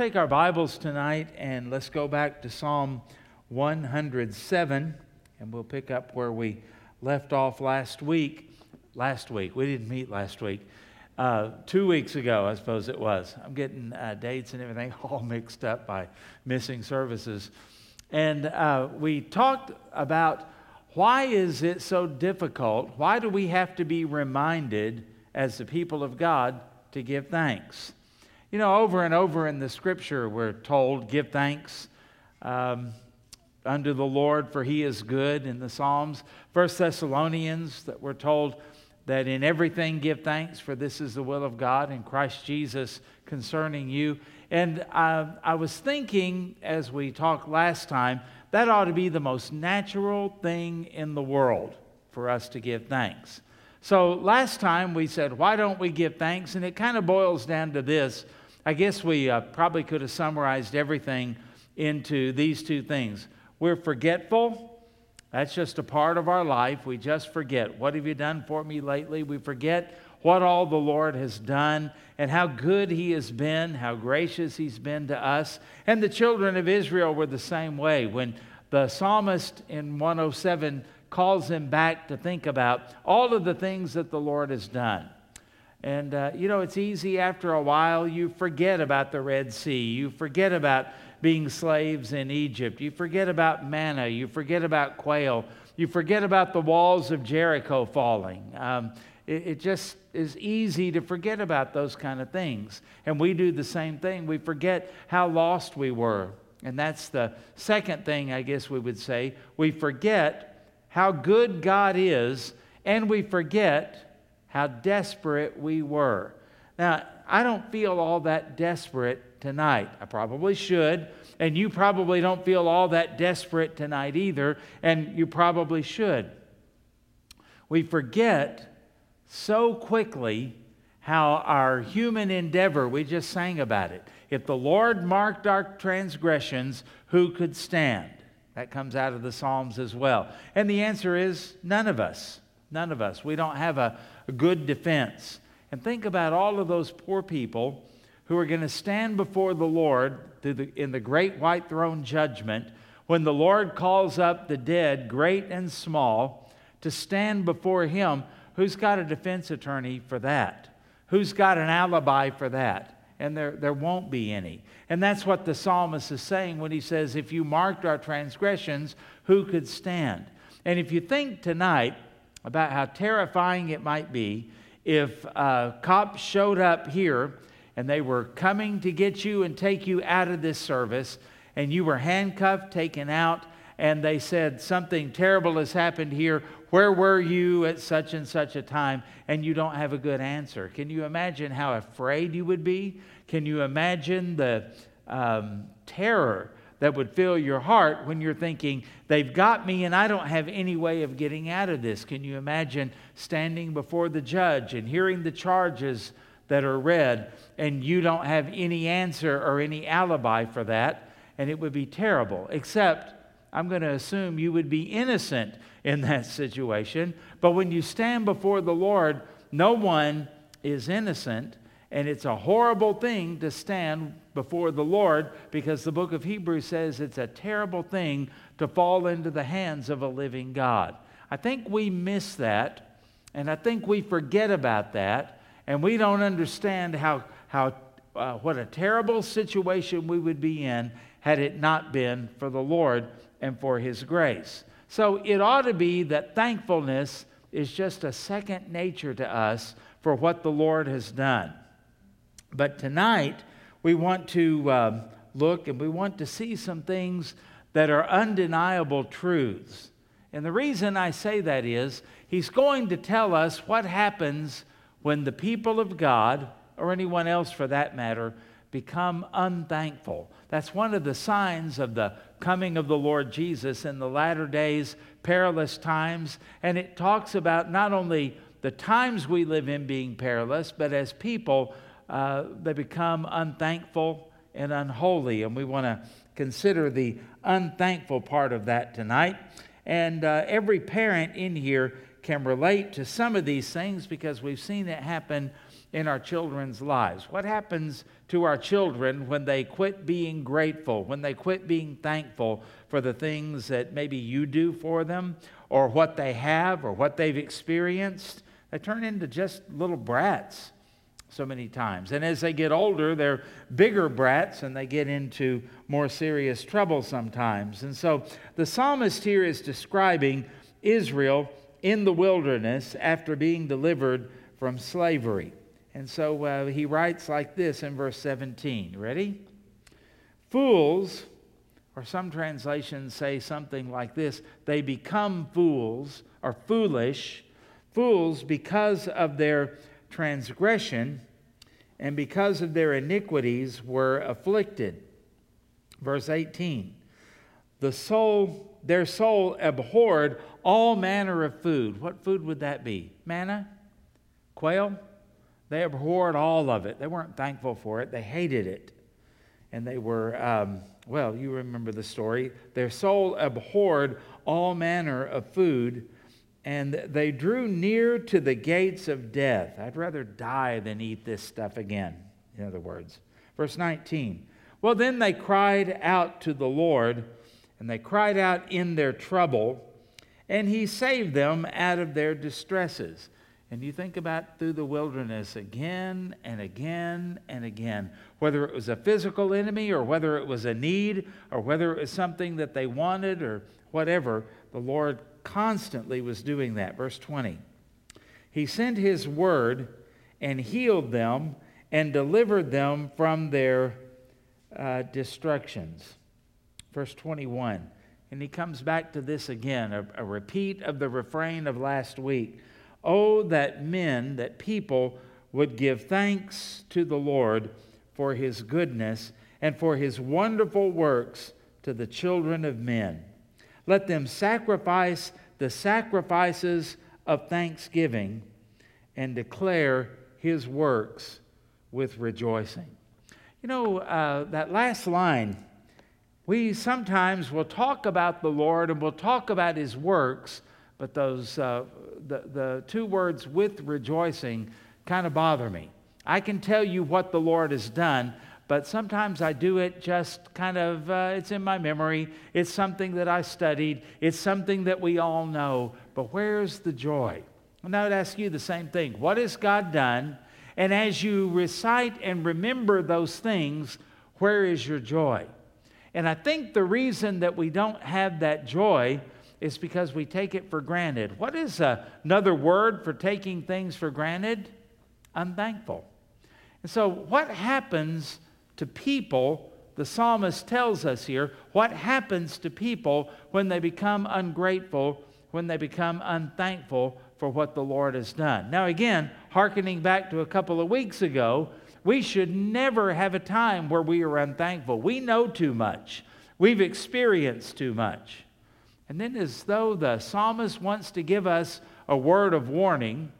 take our Bibles tonight and let's go back to Psalm 107, and we'll pick up where we left off last week. Last week, we didn't meet last week. Uh, two weeks ago, I suppose it was. I'm getting uh, dates and everything all mixed up by missing services. And uh, we talked about why is it so difficult? Why do we have to be reminded as the people of God to give thanks? You know, over and over in the scripture, we're told, give thanks um, unto the Lord, for he is good in the Psalms. First Thessalonians, that we're told that in everything give thanks, for this is the will of God in Christ Jesus concerning you. And uh, I was thinking as we talked last time, that ought to be the most natural thing in the world for us to give thanks. So last time we said, why don't we give thanks? And it kind of boils down to this I guess we uh, probably could have summarized everything into these two things. We're forgetful. That's just a part of our life. We just forget. What have you done for me lately? We forget what all the Lord has done and how good He has been, how gracious He's been to us. And the children of Israel were the same way. When the psalmist in 107 calls them back to think about all of the things that the Lord has done. And, uh, you know, it's easy after a while, you forget about the Red Sea. You forget about being slaves in Egypt. You forget about manna. You forget about quail. You forget about the walls of Jericho falling. Um, it, it just is easy to forget about those kind of things. And we do the same thing. We forget how lost we were. And that's the second thing, I guess we would say. We forget how good God is, and we forget how desperate we were. Now, I don't feel all that desperate tonight. I probably should. And you probably don't feel all that desperate tonight either. And you probably should. We forget so quickly how our human endeavor, we just sang about it. If the Lord marked our transgressions, who could stand? That comes out of the Psalms as well. And the answer is none of us. None of us. We don't have a, a good defense. And think about all of those poor people who are going to stand before the Lord the, in the great white throne judgment when the Lord calls up the dead, great and small, to stand before Him. Who's got a defense attorney for that? Who's got an alibi for that? And there, there won't be any. And that's what the psalmist is saying when he says, If you marked our transgressions, who could stand? And if you think tonight, about how terrifying it might be if uh, cops showed up here and they were coming to get you and take you out of this service, and you were handcuffed, taken out, and they said, Something terrible has happened here. Where were you at such and such a time? And you don't have a good answer. Can you imagine how afraid you would be? Can you imagine the um, terror that would fill your heart when you're thinking, they've got me and I don't have any way of getting out of this. Can you imagine standing before the judge and hearing the charges that are read and you don't have any answer or any alibi for that? And it would be terrible, except I'm going to assume you would be innocent in that situation. But when you stand before the Lord, no one is innocent. And it's a horrible thing to stand before the Lord because the book of Hebrews says it's a terrible thing to fall into the hands of a living God. I think we miss that, and I think we forget about that, and we don't understand how, how, uh, what a terrible situation we would be in had it not been for the Lord and for His grace. So it ought to be that thankfulness is just a second nature to us for what the Lord has done. But tonight, we want to um, look and we want to see some things that are undeniable truths. And the reason I say that is he's going to tell us what happens when the people of God, or anyone else for that matter, become unthankful. That's one of the signs of the coming of the Lord Jesus in the latter days, perilous times. And it talks about not only the times we live in being perilous, but as people, uh, they become unthankful and unholy. And we want to consider the unthankful part of that tonight. And uh, every parent in here can relate to some of these things because we've seen it happen in our children's lives? What happens to our children when they quit being grateful, when they quit being thankful for the things that maybe you do for them, or what they have, or what they've experienced? They turn into just little brats so many times. And as they get older, they're bigger brats and they get into more serious trouble sometimes. And so the psalmist here is describing Israel in the wilderness after being delivered from slavery. And so uh, he writes like this in verse 17. Ready? Fools, or some translations say something like this they become fools or foolish, fools because of their transgression and because of their iniquities were afflicted. Verse 18. The soul, their soul abhorred all manner of food. What food would that be? Manna? Quail? They abhorred all of it. They weren't thankful for it, they hated it. And they were, um, well, you remember the story. Their soul abhorred all manner of food, and they drew near to the gates of death. I'd rather die than eat this stuff again, in other words. Verse 19. Well, then they cried out to the Lord, and they cried out in their trouble, and he saved them out of their distresses. And you think about through the wilderness again and again and again, whether it was a physical enemy or whether it was a need or whether it was something that they wanted or whatever, the Lord constantly was doing that. Verse 20 He sent His word and healed them and delivered them from their uh, destructions. Verse 21. And he comes back to this again, a, a repeat of the refrain of last week. Oh, that men, that people would give thanks to the Lord for his goodness and for his wonderful works to the children of men. Let them sacrifice the sacrifices of thanksgiving and declare his works with rejoicing. You know, uh, that last line, we sometimes will talk about the Lord and we'll talk about his works, but those uh, the, the two words with rejoicing kind of bother me. I can tell you what the Lord has done, but sometimes I do it just kind of, uh, it's in my memory. It's something that I studied. It's something that we all know. But where's the joy? And I would ask you the same thing. What has God done? And as you recite and remember those things, where is your joy? And I think the reason that we don't have that joy is because we take it for granted. What is another word for taking things for granted? Unthankful. And so, what happens to people? The psalmist tells us here what happens to people when they become ungrateful, when they become unthankful for what the Lord has done. Now, again, hearkening back to a couple of weeks ago, we should never have a time where we are unthankful. We know too much, we've experienced too much. And then, as though the psalmist wants to give us a word of warning,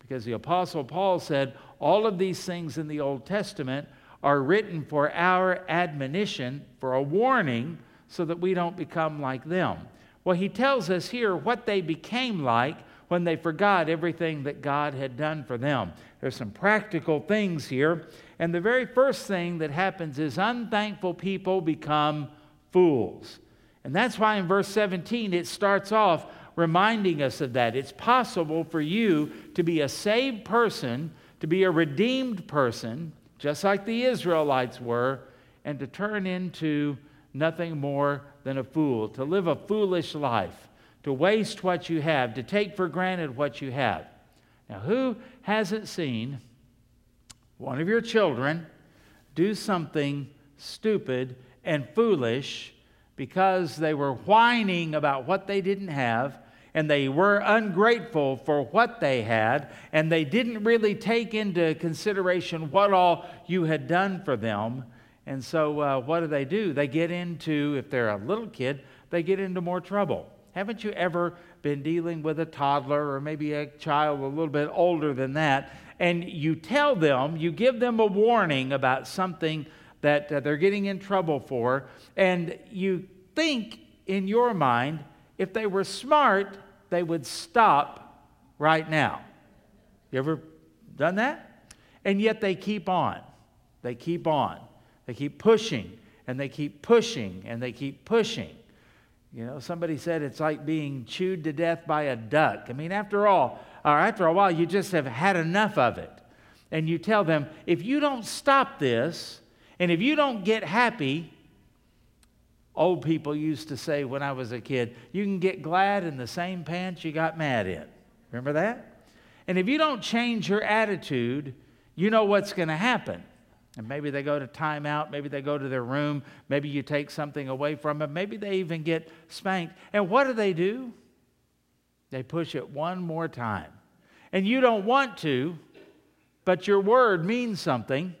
because the Apostle Paul said, All of these things in the Old Testament are written for our admonition, for a warning, so that we don't become like them. Well, he tells us here what they became like when they forgot everything that God had done for them. There's some practical things here. And the very first thing that happens is unthankful people become fools. And that's why in verse 17 it starts off reminding us of that. It's possible for you to be a saved person, to be a redeemed person, just like the Israelites were, and to turn into nothing more than a fool, to live a foolish life, to waste what you have, to take for granted what you have. Now, who hasn't seen one of your children do something stupid and foolish? because they were whining about what they didn't have and they were ungrateful for what they had, and they didn't really take into consideration what all you had done for them. And so, uh, what do they do? They get into, if they're a little kid, they get into more trouble. Haven't you ever been dealing with a toddler or maybe a child a little bit older than that, and you tell them, you give them a warning about something that uh, they're getting in trouble for, and you think in your mind, if they were smart, they would stop right now. You ever done that? And yet they keep on. They keep on. They keep pushing and they keep pushing and they keep pushing. You know, somebody said it's like being chewed to death by a duck. I mean, after all, or after a while, you just have had enough of it. And you tell them, if you don't stop this, and if you don't get happy, old people used to say when I was a kid, you can get glad in the same pants you got mad in. Remember that? And if you don't change your attitude, you know what's going to happen. And maybe they go to timeout, maybe they go to their room, maybe you take something away from them, maybe they even get spanked. And what do they do? They push it one more time. And you don't want to, but your word means something.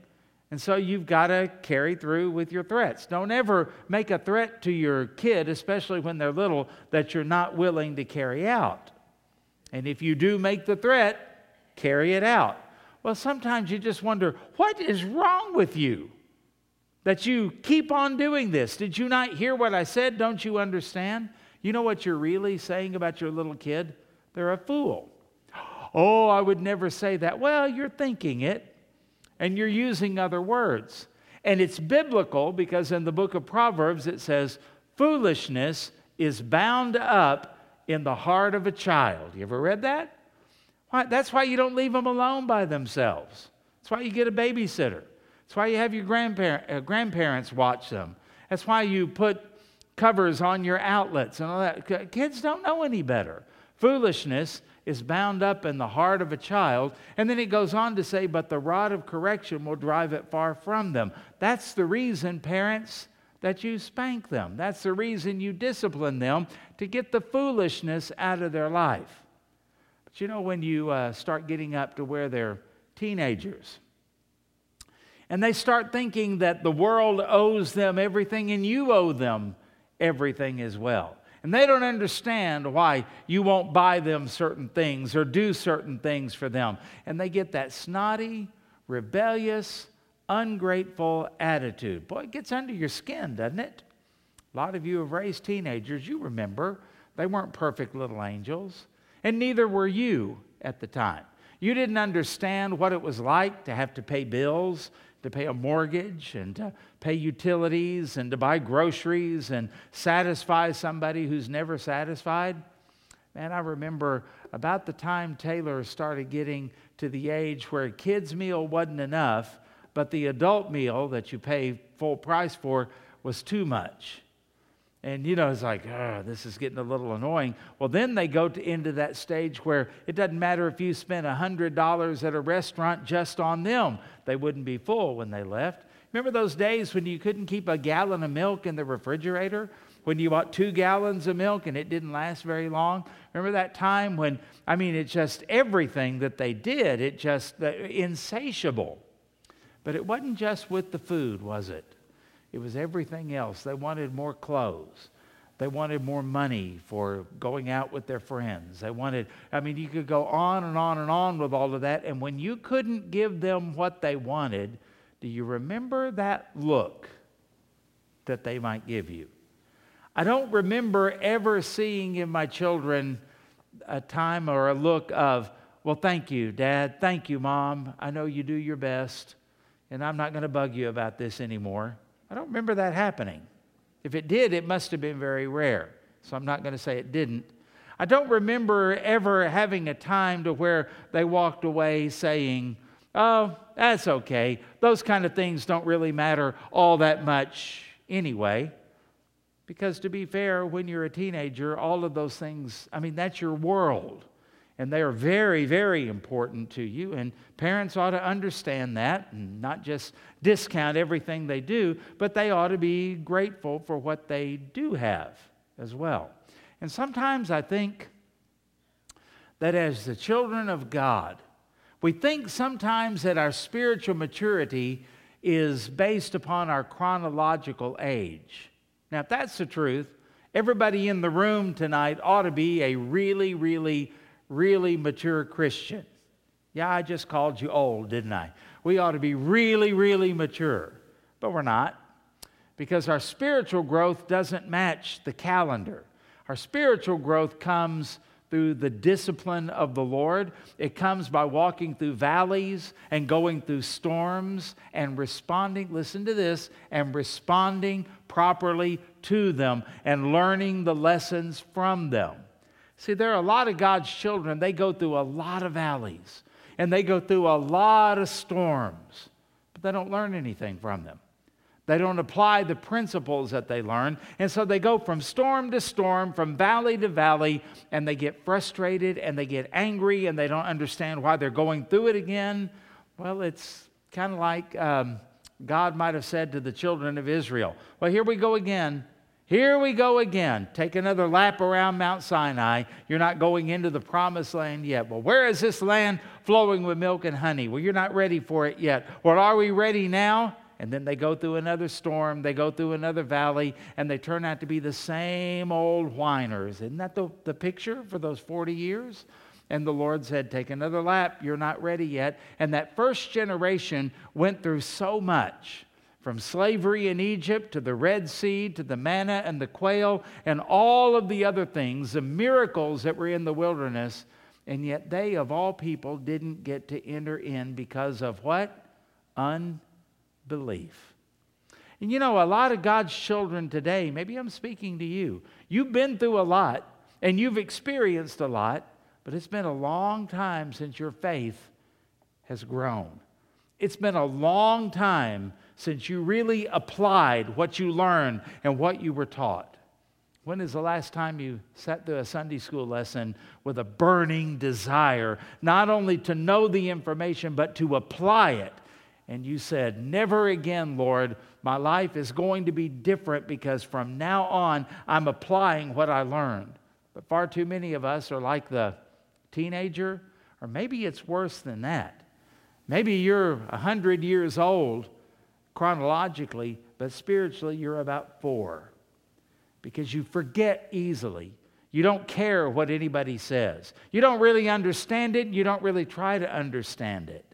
And so you've got to carry through with your threats. Don't ever make a threat to your kid, especially when they're little, that you're not willing to carry out. And if you do make the threat, carry it out. Well, sometimes you just wonder, what is wrong with you that you keep on doing this? Did you not hear what I said? Don't you understand? You know what you're really saying about your little kid? They're a fool. Oh, I would never say that. Well, you're thinking it and you're using other words. And it's biblical because in the book of Proverbs it says, foolishness is bound up in the heart of a child. You ever read that? Why, that's why you don't leave them alone by themselves. That's why you get a babysitter. That's why you have your uh, grandparents watch them. That's why you put covers on your outlets and all that. Kids don't know any better. Foolishness is bound up in the heart of a child. And then he goes on to say, but the rod of correction will drive it far from them. That's the reason, parents, that you spank them. That's the reason you discipline them to get the foolishness out of their life. But you know, when you uh, start getting up to where they're teenagers, and they start thinking that the world owes them everything and you owe them everything as well. And they don't understand why you won't buy them certain things or do certain things for them. And they get that snotty, rebellious, ungrateful attitude. Boy, it gets under your skin, doesn't it? A lot of you have raised teenagers. You remember they weren't perfect little angels and neither were you at the time. You didn't understand what it was like to have to pay bills, to pay a mortgage, and to pay utilities, and to buy groceries, and satisfy somebody who's never satisfied. Man, I remember about the time Taylor started getting to the age where a kid's meal wasn't enough, but the adult meal that you pay full price for was too much. And you know, it's like, oh, this is getting a little annoying. Well, then they go to, into that stage where it doesn't matter if you spent $100 at a restaurant just on them, they wouldn't be full when they left. Remember those days when you couldn't keep a gallon of milk in the refrigerator? When you bought two gallons of milk and it didn't last very long? Remember that time when, I mean, it's just everything that they did, it just uh, insatiable. But it wasn't just with the food, was it? It was everything else. They wanted more clothes. They wanted more money for going out with their friends. They wanted, I mean, you could go on and on and on with all of that. And when you couldn't give them what they wanted, do you remember that look that they might give you? I don't remember ever seeing in my children a time or a look of, well, thank you, Dad. Thank you, Mom. I know you do your best, and I'm not going to bug you about this anymore. I don't remember that happening. If it did, it must have been very rare. So I'm not going to say it didn't. I don't remember ever having a time to where they walked away saying, Oh, that's okay. Those kind of things don't really matter all that much anyway. Because to be fair, when you're a teenager, all of those things, I mean, that's your world and they are very, very important to you. And parents ought to understand that and not just discount everything they do, but they ought to be grateful for what they do have as well. And sometimes I think that as the children of God, we think sometimes that our spiritual maturity is based upon our chronological age. Now, if that's the truth, everybody in the room tonight ought to be a really, really really mature Christian. Yeah, I just called you old, didn't I? We ought to be really, really mature, but we're not because our spiritual growth doesn't match the calendar. Our spiritual growth comes through the discipline of the Lord. It comes by walking through valleys and going through storms and responding, listen to this, and responding properly to them and learning the lessons from them. See, there are a lot of God's children, they go through a lot of valleys and they go through a lot of storms, but they don't learn anything from them. They don't apply the principles that they learn. And so they go from storm to storm, from valley to valley, and they get frustrated and they get angry and they don't understand why they're going through it again. Well, it's kind of like um, God might have said to the children of Israel, Well, here we go again. Here we go again. Take another lap around Mount Sinai. You're not going into the promised land yet. Well, where is this land flowing with milk and honey? Well, you're not ready for it yet. Well, are we ready now? And then they go through another storm, they go through another valley, and they turn out to be the same old whiners. Isn't that the, the picture for those 40 years? And the Lord said, Take another lap, you're not ready yet. And that first generation went through so much from slavery in Egypt to the Red Sea to the manna and the quail and all of the other things, the miracles that were in the wilderness, and yet they, of all people, didn't get to enter in because of what? Unbelief. And you know, a lot of God's children today, maybe I'm speaking to you, you've been through a lot and you've experienced a lot, but it's been a long time since your faith has grown. It's been a long time since you really applied what you learned and what you were taught? When is the last time you sat through a Sunday school lesson with a burning desire, not only to know the information, but to apply it? And you said, Never again, Lord, my life is going to be different because from now on I'm applying what I learned. But far too many of us are like the teenager, or maybe it's worse than that. Maybe you're 100 years old chronologically, but spiritually, you're about four because you forget easily. You don't care what anybody says. You don't really understand it. You don't really try to understand it.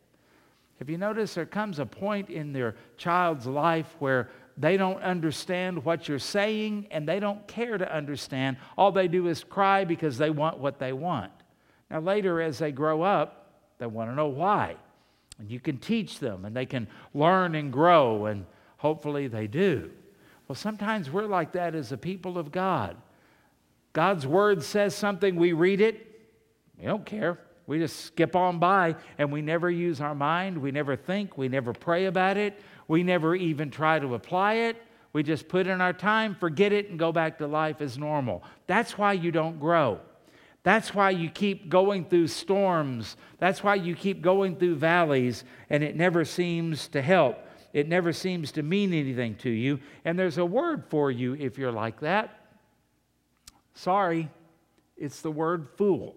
Have you noticed there comes a point in their child's life where they don't understand what you're saying and they don't care to understand. All they do is cry because they want what they want. Now, later, as they grow up, they want to know why. And you can teach them and they can learn and grow, and hopefully they do. Well, sometimes we're like that as a people of God. God's word says something, we read it, we don't care. We just skip on by and we never use our mind, we never think, we never pray about it, we never even try to apply it. We just put in our time, forget it, and go back to life as normal. That's why you don't grow. That's why you keep going through storms. That's why you keep going through valleys, and it never seems to help. It never seems to mean anything to you. And there's a word for you if you're like that. Sorry, it's the word fool.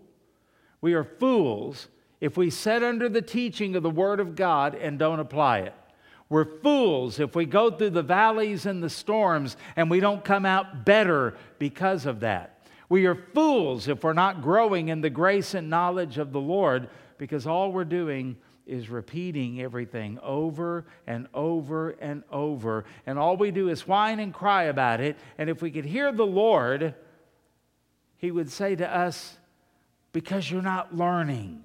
We are fools if we sit under the teaching of the Word of God and don't apply it. We're fools if we go through the valleys and the storms and we don't come out better because of that. We are fools if we're not growing in the grace and knowledge of the Lord because all we're doing is repeating everything over and over and over. And all we do is whine and cry about it. And if we could hear the Lord, He would say to us, Because you're not learning.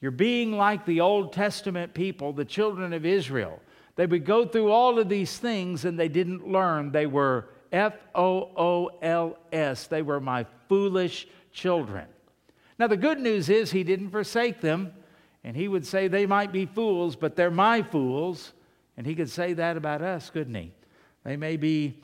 You're being like the Old Testament people, the children of Israel. They would go through all of these things and they didn't learn. They were F O O L S. They were my foolish children. Now, the good news is he didn't forsake them, and he would say they might be fools, but they're my fools. And he could say that about us, couldn't he? They may be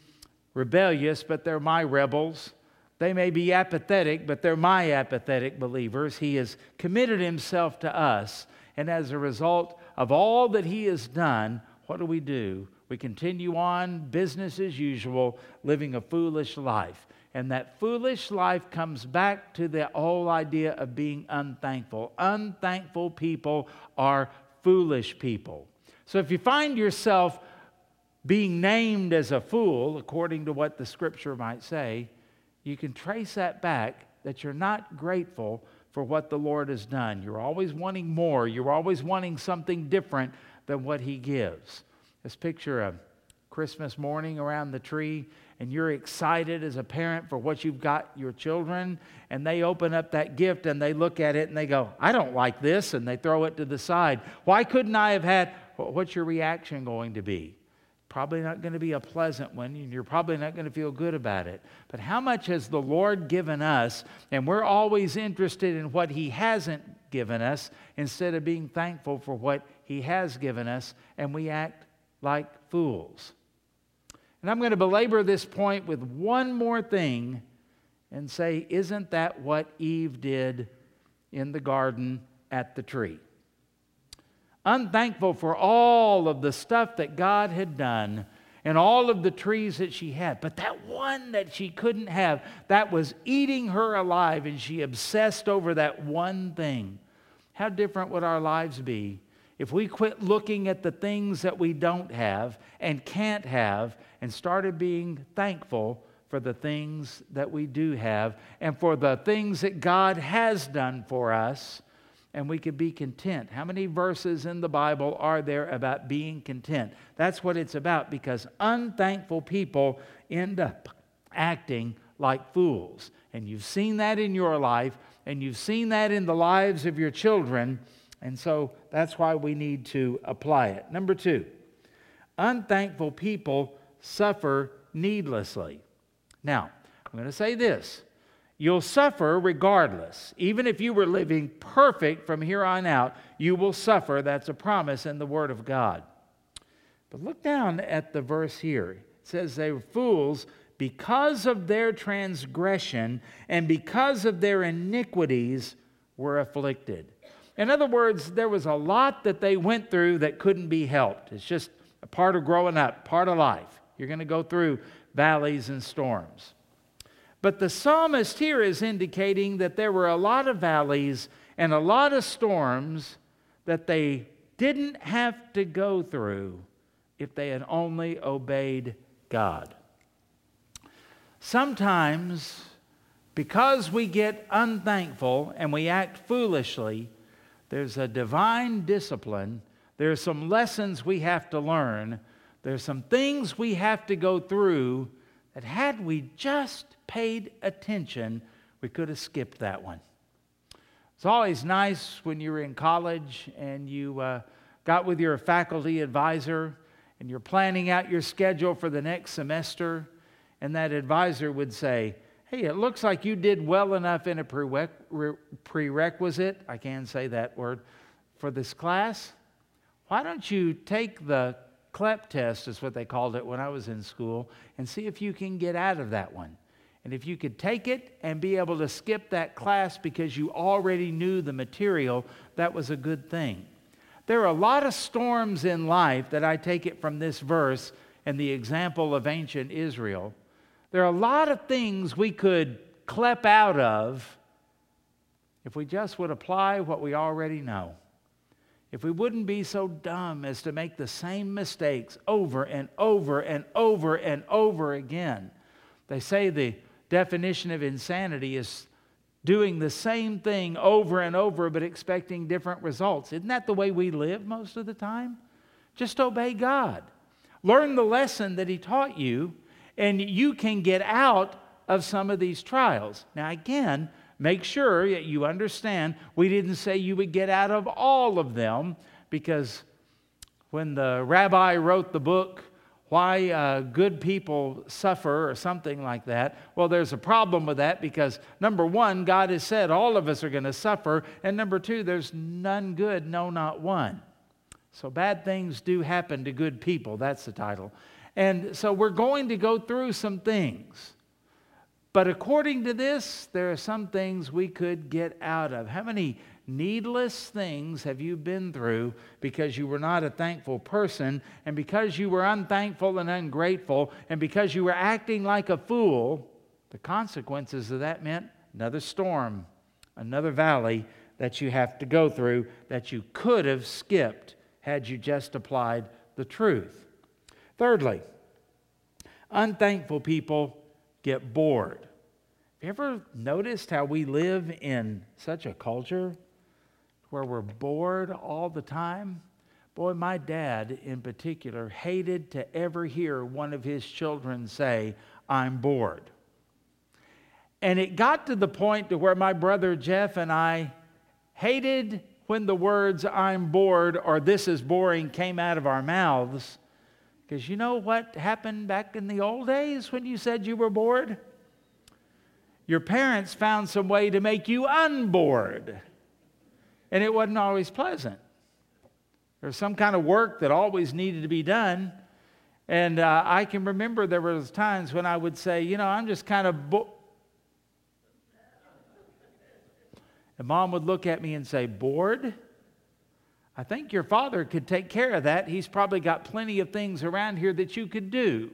rebellious, but they're my rebels. They may be apathetic, but they're my apathetic believers. He has committed himself to us, and as a result of all that he has done, what do we do? We continue on, business as usual, living a foolish life. And that foolish life comes back to the whole idea of being unthankful. Unthankful people are foolish people. So if you find yourself being named as a fool, according to what the scripture might say, you can trace that back that you're not grateful for what the Lord has done. You're always wanting more, you're always wanting something different than what He gives. Let's picture a Christmas morning around the tree and you're excited as a parent for what you've got your children, and they open up that gift and they look at it and they go, I don't like this, and they throw it to the side. Why couldn't I have had, what's your reaction going to be? Probably not going to be a pleasant one, and you're probably not going to feel good about it. But how much has the Lord given us, and we're always interested in what He hasn't given us instead of being thankful for what He has given us, and we act like fools. And I'm going to belabor this point with one more thing and say, isn't that what Eve did in the garden at the tree? Unthankful for all of the stuff that God had done and all of the trees that she had. But that one that she couldn't have, that was eating her alive, and she obsessed over that one thing. How different would our lives be if we quit looking at the things that we don't have and can't have and started being thankful for the things that we do have and for the things that God has done for us, and we could be content. How many verses in the Bible are there about being content? That's what it's about because unthankful people end up acting like fools. And you've seen that in your life, and you've seen that in the lives of your children. And so that's why we need to apply it. Number two, unthankful people suffer needlessly. Now, I'm going to say this you'll suffer regardless. Even if you were living perfect from here on out, you will suffer. That's a promise in the Word of God. But look down at the verse here. It says they were fools because of their transgression and because of their iniquities were afflicted. In other words, there was a lot that they went through that couldn't be helped. It's just a part of growing up, part of life. You're going to go through valleys and storms. But the psalmist here is indicating that there were a lot of valleys and a lot of storms that they didn't have to go through if they had only obeyed God. Sometimes, because we get unthankful and we act foolishly, there's a divine discipline. There are some lessons we have to learn. There's some things we have to go through that, had we just paid attention, we could have skipped that one. It's always nice when you're in college and you uh, got with your faculty advisor and you're planning out your schedule for the next semester, and that advisor would say, Hey, it looks like you did well enough in a prerequisite, I can say that word, for this class. Why don't you take the CLEP test, is what they called it when I was in school, and see if you can get out of that one. And if you could take it and be able to skip that class because you already knew the material, that was a good thing. There are a lot of storms in life that I take it from this verse and the example of ancient Israel there are a lot of things we could clep out of if we just would apply what we already know. If we wouldn't be so dumb as to make the same mistakes over and over and over and over again. They say the definition of insanity is doing the same thing over and over but expecting different results. Isn't that the way we live most of the time? Just obey God. Learn the lesson that He taught you and you can get out of some of these trials. Now, again, make sure that you understand we didn't say you would get out of all of them because when the rabbi wrote the book, why uh, good people suffer or something like that. Well, there's a problem with that because number one, God has said all of us are going to suffer, and number two, there's none good, no, not one. So bad things do happen to good people. That's the title. And so we're going to go through some things. But according to this, there are some things we could get out of. How many needless things have you been through because you were not a thankful person, and because you were unthankful and ungrateful, and because you were acting like a fool? The consequences of that meant another storm, another valley that you have to go through that you could have skipped had you just applied the truth. Thirdly, unthankful people get bored. Have you ever noticed how we live in such a culture where we're bored all the time? Boy, my dad in particular hated to ever hear one of his children say, I'm bored. And it got to the point to where my brother Jeff and I hated when the words I'm bored or this is boring came out of our mouths. Because you know what happened back in the old days when you said you were bored? Your parents found some way to make you unbored. And it wasn't always pleasant. There was some kind of work that always needed to be done. And uh, I can remember there was times when I would say, you know, I'm just kind of bo-. And mom would look at me and say, bored? I think your father could take care of that. He's probably got plenty of things around here that you could do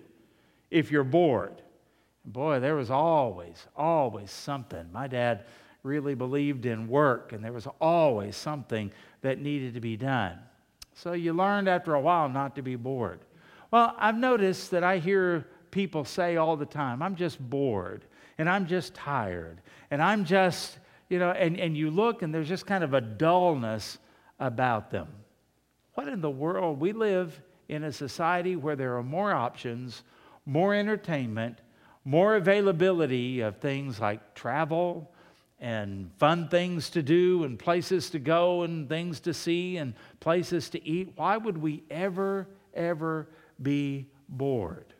if you're bored. Boy, there was always, always something. My dad really believed in work, and there was always something that needed to be done. So you learned after a while not to be bored. Well, I've noticed that I hear people say all the time, I'm just bored, and I'm just tired, and I'm just, you know, and, and you look and there's just kind of a dullness about them. What in the world? We live in a society where there are more options, more entertainment, more availability of things like travel and fun things to do and places to go and things to see and places to eat. Why would we ever, ever be bored?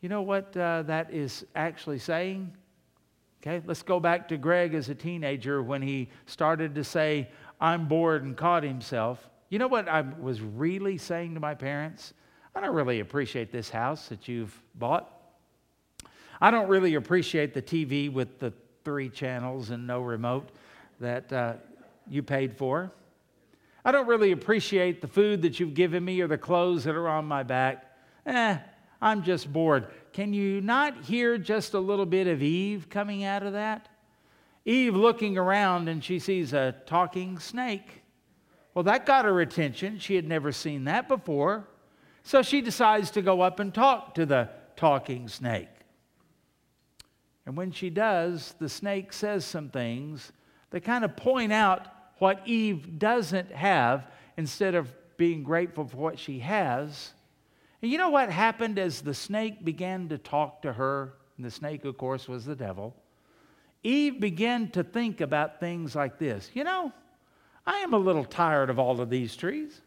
You know what uh, that is actually saying? Okay, let's go back to Greg as a teenager when he started to say, I'm bored and caught himself. You know what I was really saying to my parents? I don't really appreciate this house that you've bought. I don't really appreciate the TV with the three channels and no remote that uh, you paid for. I don't really appreciate the food that you've given me or the clothes that are on my back. Eh, I'm just bored. Can you not hear just a little bit of Eve coming out of that? Eve looking around and she sees a talking snake. Well, that got her attention. She had never seen that before. So she decides to go up and talk to the talking snake. And when she does, the snake says some things that kind of point out what Eve doesn't have instead of being grateful for what she has. And you know what happened as the snake began to talk to her? And the snake, of course, was the devil. Eve began to think about things like this. You know, I am a little tired of all of these trees.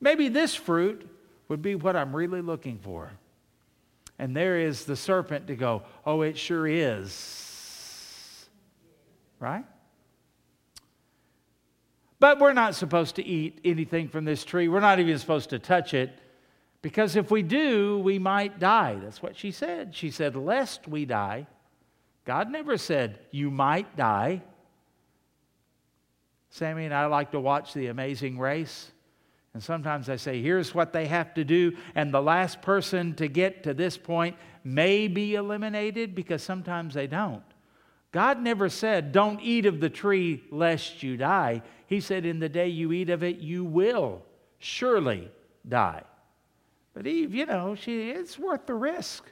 Maybe this fruit would be what I'm really looking for. And there is the serpent to go, oh, it sure is. Right? But we're not supposed to eat anything from this tree. We're not even supposed to touch it because if we do, we might die. That's what she said. She said, lest we die. God never said, you might die. Sammy and I like to watch The Amazing Race. And sometimes I say, here's what they have to do, and the last person to get to this point may be eliminated because sometimes they don't. God never said, don't eat of the tree lest you die. He said, in the day you eat of it, you will surely die. But Eve, you know, she, it's worth the risk.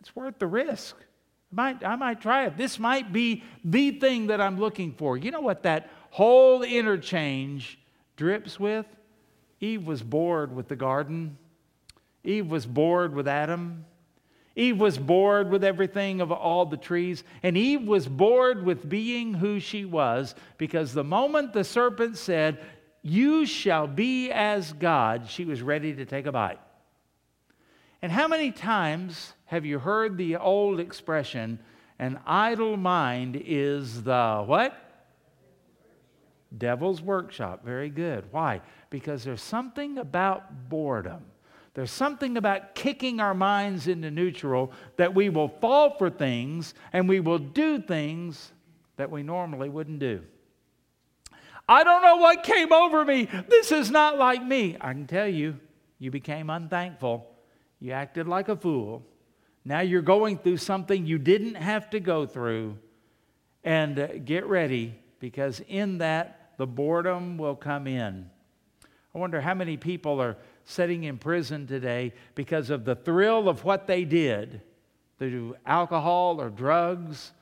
It's worth the risk. I might, I might try it. This might be the thing that I'm looking for. You know what that whole interchange drips with? Eve was bored with the garden. Eve was bored with Adam. Eve was bored with everything of all the trees. And Eve was bored with being who she was because the moment the serpent said, You shall be as God, she was ready to take a bite. And how many times have you heard the old expression, an idle mind is the what? Devil's workshop. Very good. Why? Because there's something about boredom. There's something about kicking our minds into neutral that we will fall for things and we will do things that we normally wouldn't do. I don't know what came over me. This is not like me. I can tell you, you became unthankful. You acted like a fool. Now you're going through something you didn't have to go through. And uh, get ready because in that the boredom will come in. I wonder how many people are sitting in prison today because of the thrill of what they did through alcohol or drugs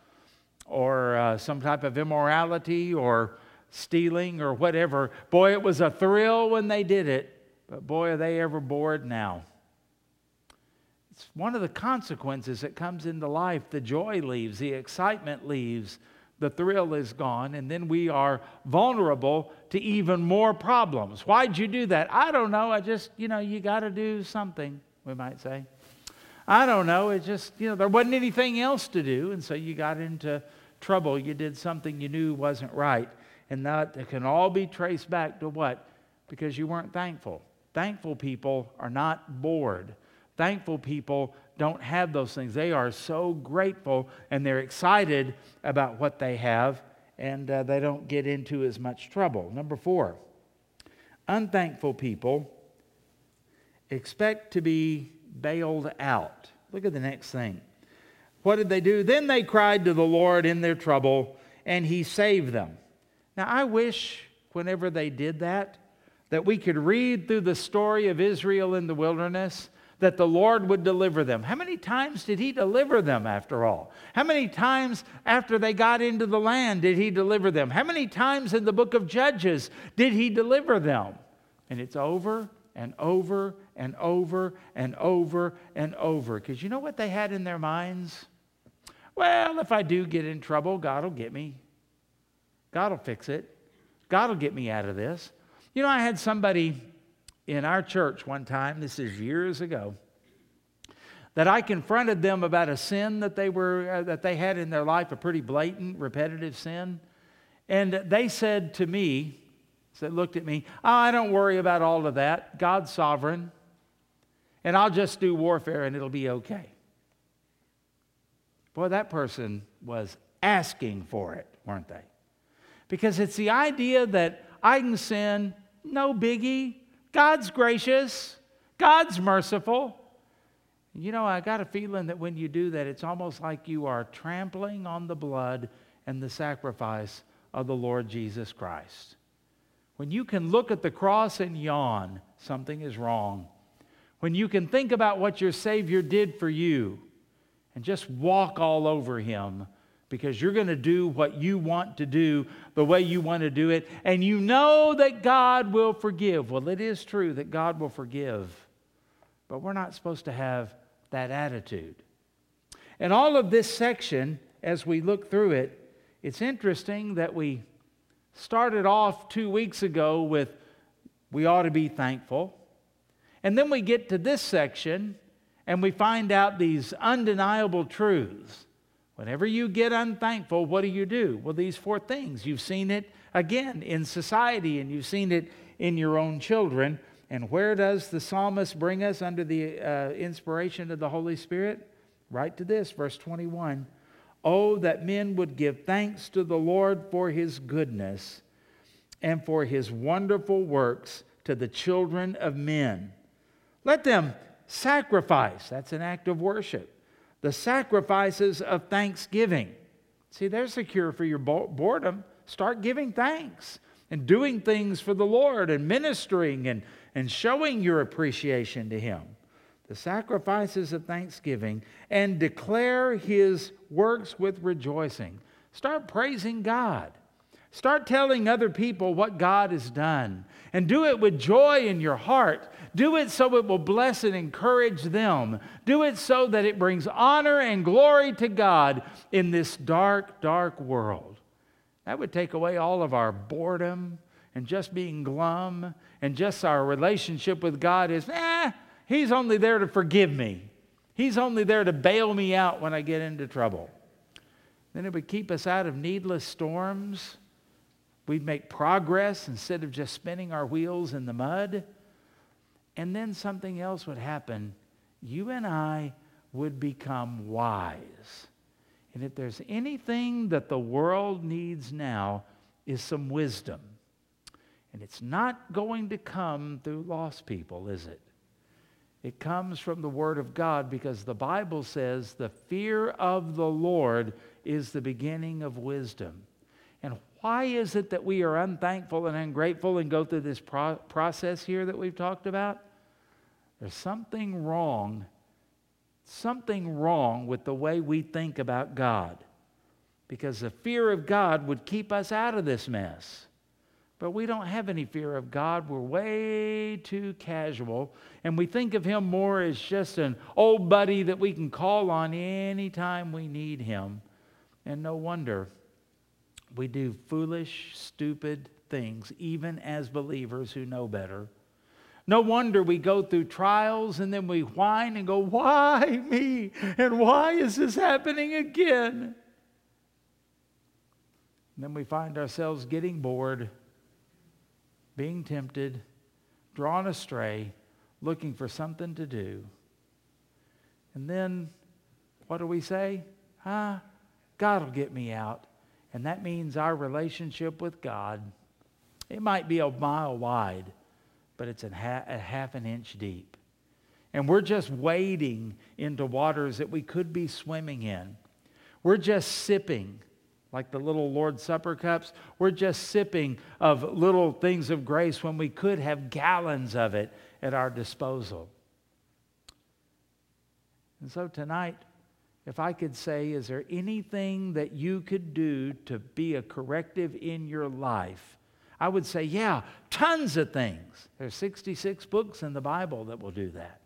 or uh, some type of immorality or stealing or whatever. Boy, it was a thrill when they did it, but boy, are they ever bored now. It's one of the consequences that comes into life. The joy leaves, the excitement leaves, the thrill is gone, and then we are vulnerable to even more problems. Why'd you do that? I don't know. I just, you know, you got to do something, we might say. I don't know. It just, you know, there wasn't anything else to do, and so you got into trouble. You did something you knew wasn't right. And that can all be traced back to what? Because you weren't thankful. Thankful people are not bored. Thankful people don't have those things. They are so grateful and they're excited about what they have, and uh, they don't get into as much trouble. Number four, unthankful people expect to be bailed out. Look at the next thing. What did they do? Then they cried to the Lord in their trouble, and He saved them. Now, I wish whenever they did that, that we could read through the story of Israel in the wilderness that the Lord would deliver them. How many times did He deliver them after all? How many times after they got into the land did He deliver them? How many times in the book of Judges did He deliver them? And it's over and over and over and over and over. Because you know what they had in their minds? Well, if I do get in trouble, God will get me. God will fix it. God will get me out of this. You know, I had somebody in our church one time, this is years ago, that I confronted them about a sin that they, were, uh, that they had in their life, a pretty blatant, repetitive sin. And they said to me, said, looked at me, oh, I don't worry about all of that. God's sovereign. And I'll just do warfare and it'll be okay. Boy, that person was asking for it, weren't they? Because it's the idea that I can sin, no biggie. God's gracious, God's merciful. You know, I got a feeling that when you do that, it's almost like you are trampling on the blood and the sacrifice of the Lord Jesus Christ. When you can look at the cross and yawn, something is wrong. When you can think about what your Savior did for you and just walk all over Him, because you're going to do what you want to do the way you want to do it, and you know that God will forgive. Well, it is true that God will forgive, but we're not supposed to have that attitude. And all of this section, as we look through it, it's interesting that we started off two weeks ago with we ought to be thankful. And then we get to this section and we find out these undeniable truths Whenever you get unthankful, what do you do? Well, these four things. You've seen it again in society and you've seen it in your own children. And where does the psalmist bring us under the uh, inspiration of the Holy Spirit? Right to this, verse 21. Oh, that men would give thanks to the Lord for his goodness and for his wonderful works to the children of men. Let them sacrifice. That's an act of worship the sacrifices of thanksgiving. See, there's a cure for your boredom. Start giving thanks and doing things for the Lord and ministering and, and showing your appreciation to Him. The sacrifices of thanksgiving and declare His works with rejoicing. Start praising God. Start telling other people what God has done and do it with joy in your heart. Do it so it will bless and encourage them. Do it so that it brings honor and glory to God in this dark, dark world. That would take away all of our boredom and just being glum and just our relationship with God is, eh, He's only there to forgive me. He's only there to bail me out when I get into trouble. Then it would keep us out of needless storms We'd make progress instead of just spinning our wheels in the mud. And then something else would happen. You and I would become wise. And if there's anything that the world needs now, is some wisdom. And it's not going to come through lost people, is it? It comes from the Word of God because the Bible says the fear of the Lord is the beginning of wisdom. And why is it that we are unthankful and ungrateful and go through this pro- process here that we've talked about? There's something wrong, something wrong with the way we think about God. Because the fear of God would keep us out of this mess. But we don't have any fear of God. We're way too casual. And we think of Him more as just an old buddy that we can call on anytime we need Him. And no wonder we do foolish, stupid things, even as believers who know better. No wonder we go through trials and then we whine and go, Why me? And why is this happening again? And then we find ourselves getting bored, being tempted, drawn astray, looking for something to do. And then what do we say? Ah, God will get me out. And that means our relationship with God, it might be a mile wide, but it's a, half an inch deep. And we're just wading into waters that we could be swimming in. We're just sipping, like the little Lord's Supper cups. We're just sipping of little things of grace when we could have gallons of it at our disposal. And so tonight, if I could say, is there anything that you could do to be a corrective in your life? I would say, yeah, tons of things. There's 66 books in the Bible that will do that.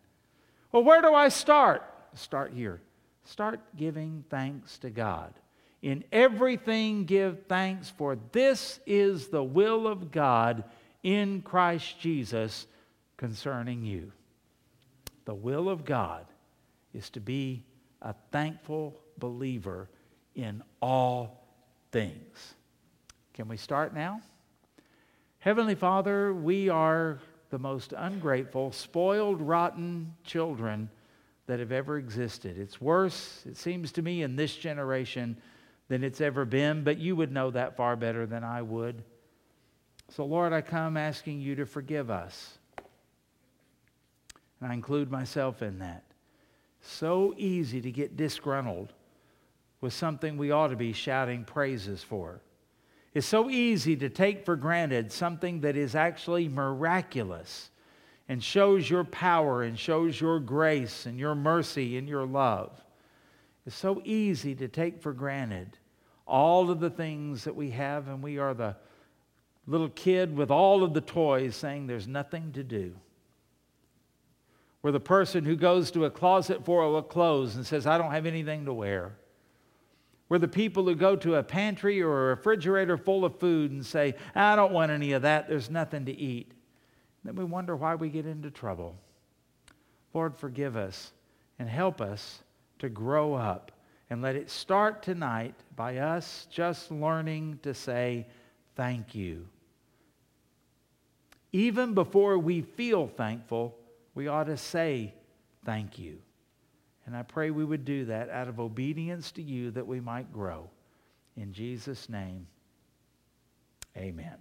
Well, where do I start? Start here. Start giving thanks to God. In everything, give thanks, for this is the will of God in Christ Jesus concerning you. The will of God is to be a thankful believer in all things. Can we start now? Heavenly Father, we are the most ungrateful, spoiled, rotten children that have ever existed. It's worse, it seems to me, in this generation than it's ever been, but you would know that far better than I would. So, Lord, I come asking you to forgive us. And I include myself in that. So easy to get disgruntled with something we ought to be shouting praises for. It's so easy to take for granted something that is actually miraculous and shows your power and shows your grace and your mercy and your love. It's so easy to take for granted all of the things that we have, and we are the little kid with all of the toys saying there's nothing to do. We're the person who goes to a closet full of clothes and says, I don't have anything to wear. We're the people who go to a pantry or a refrigerator full of food and say, I don't want any of that, there's nothing to eat. Then we wonder why we get into trouble. Lord, forgive us and help us to grow up. And let it start tonight by us just learning to say thank you. Even before we feel thankful, we ought to say thank you. And I pray we would do that out of obedience to you that we might grow. In Jesus' name, amen.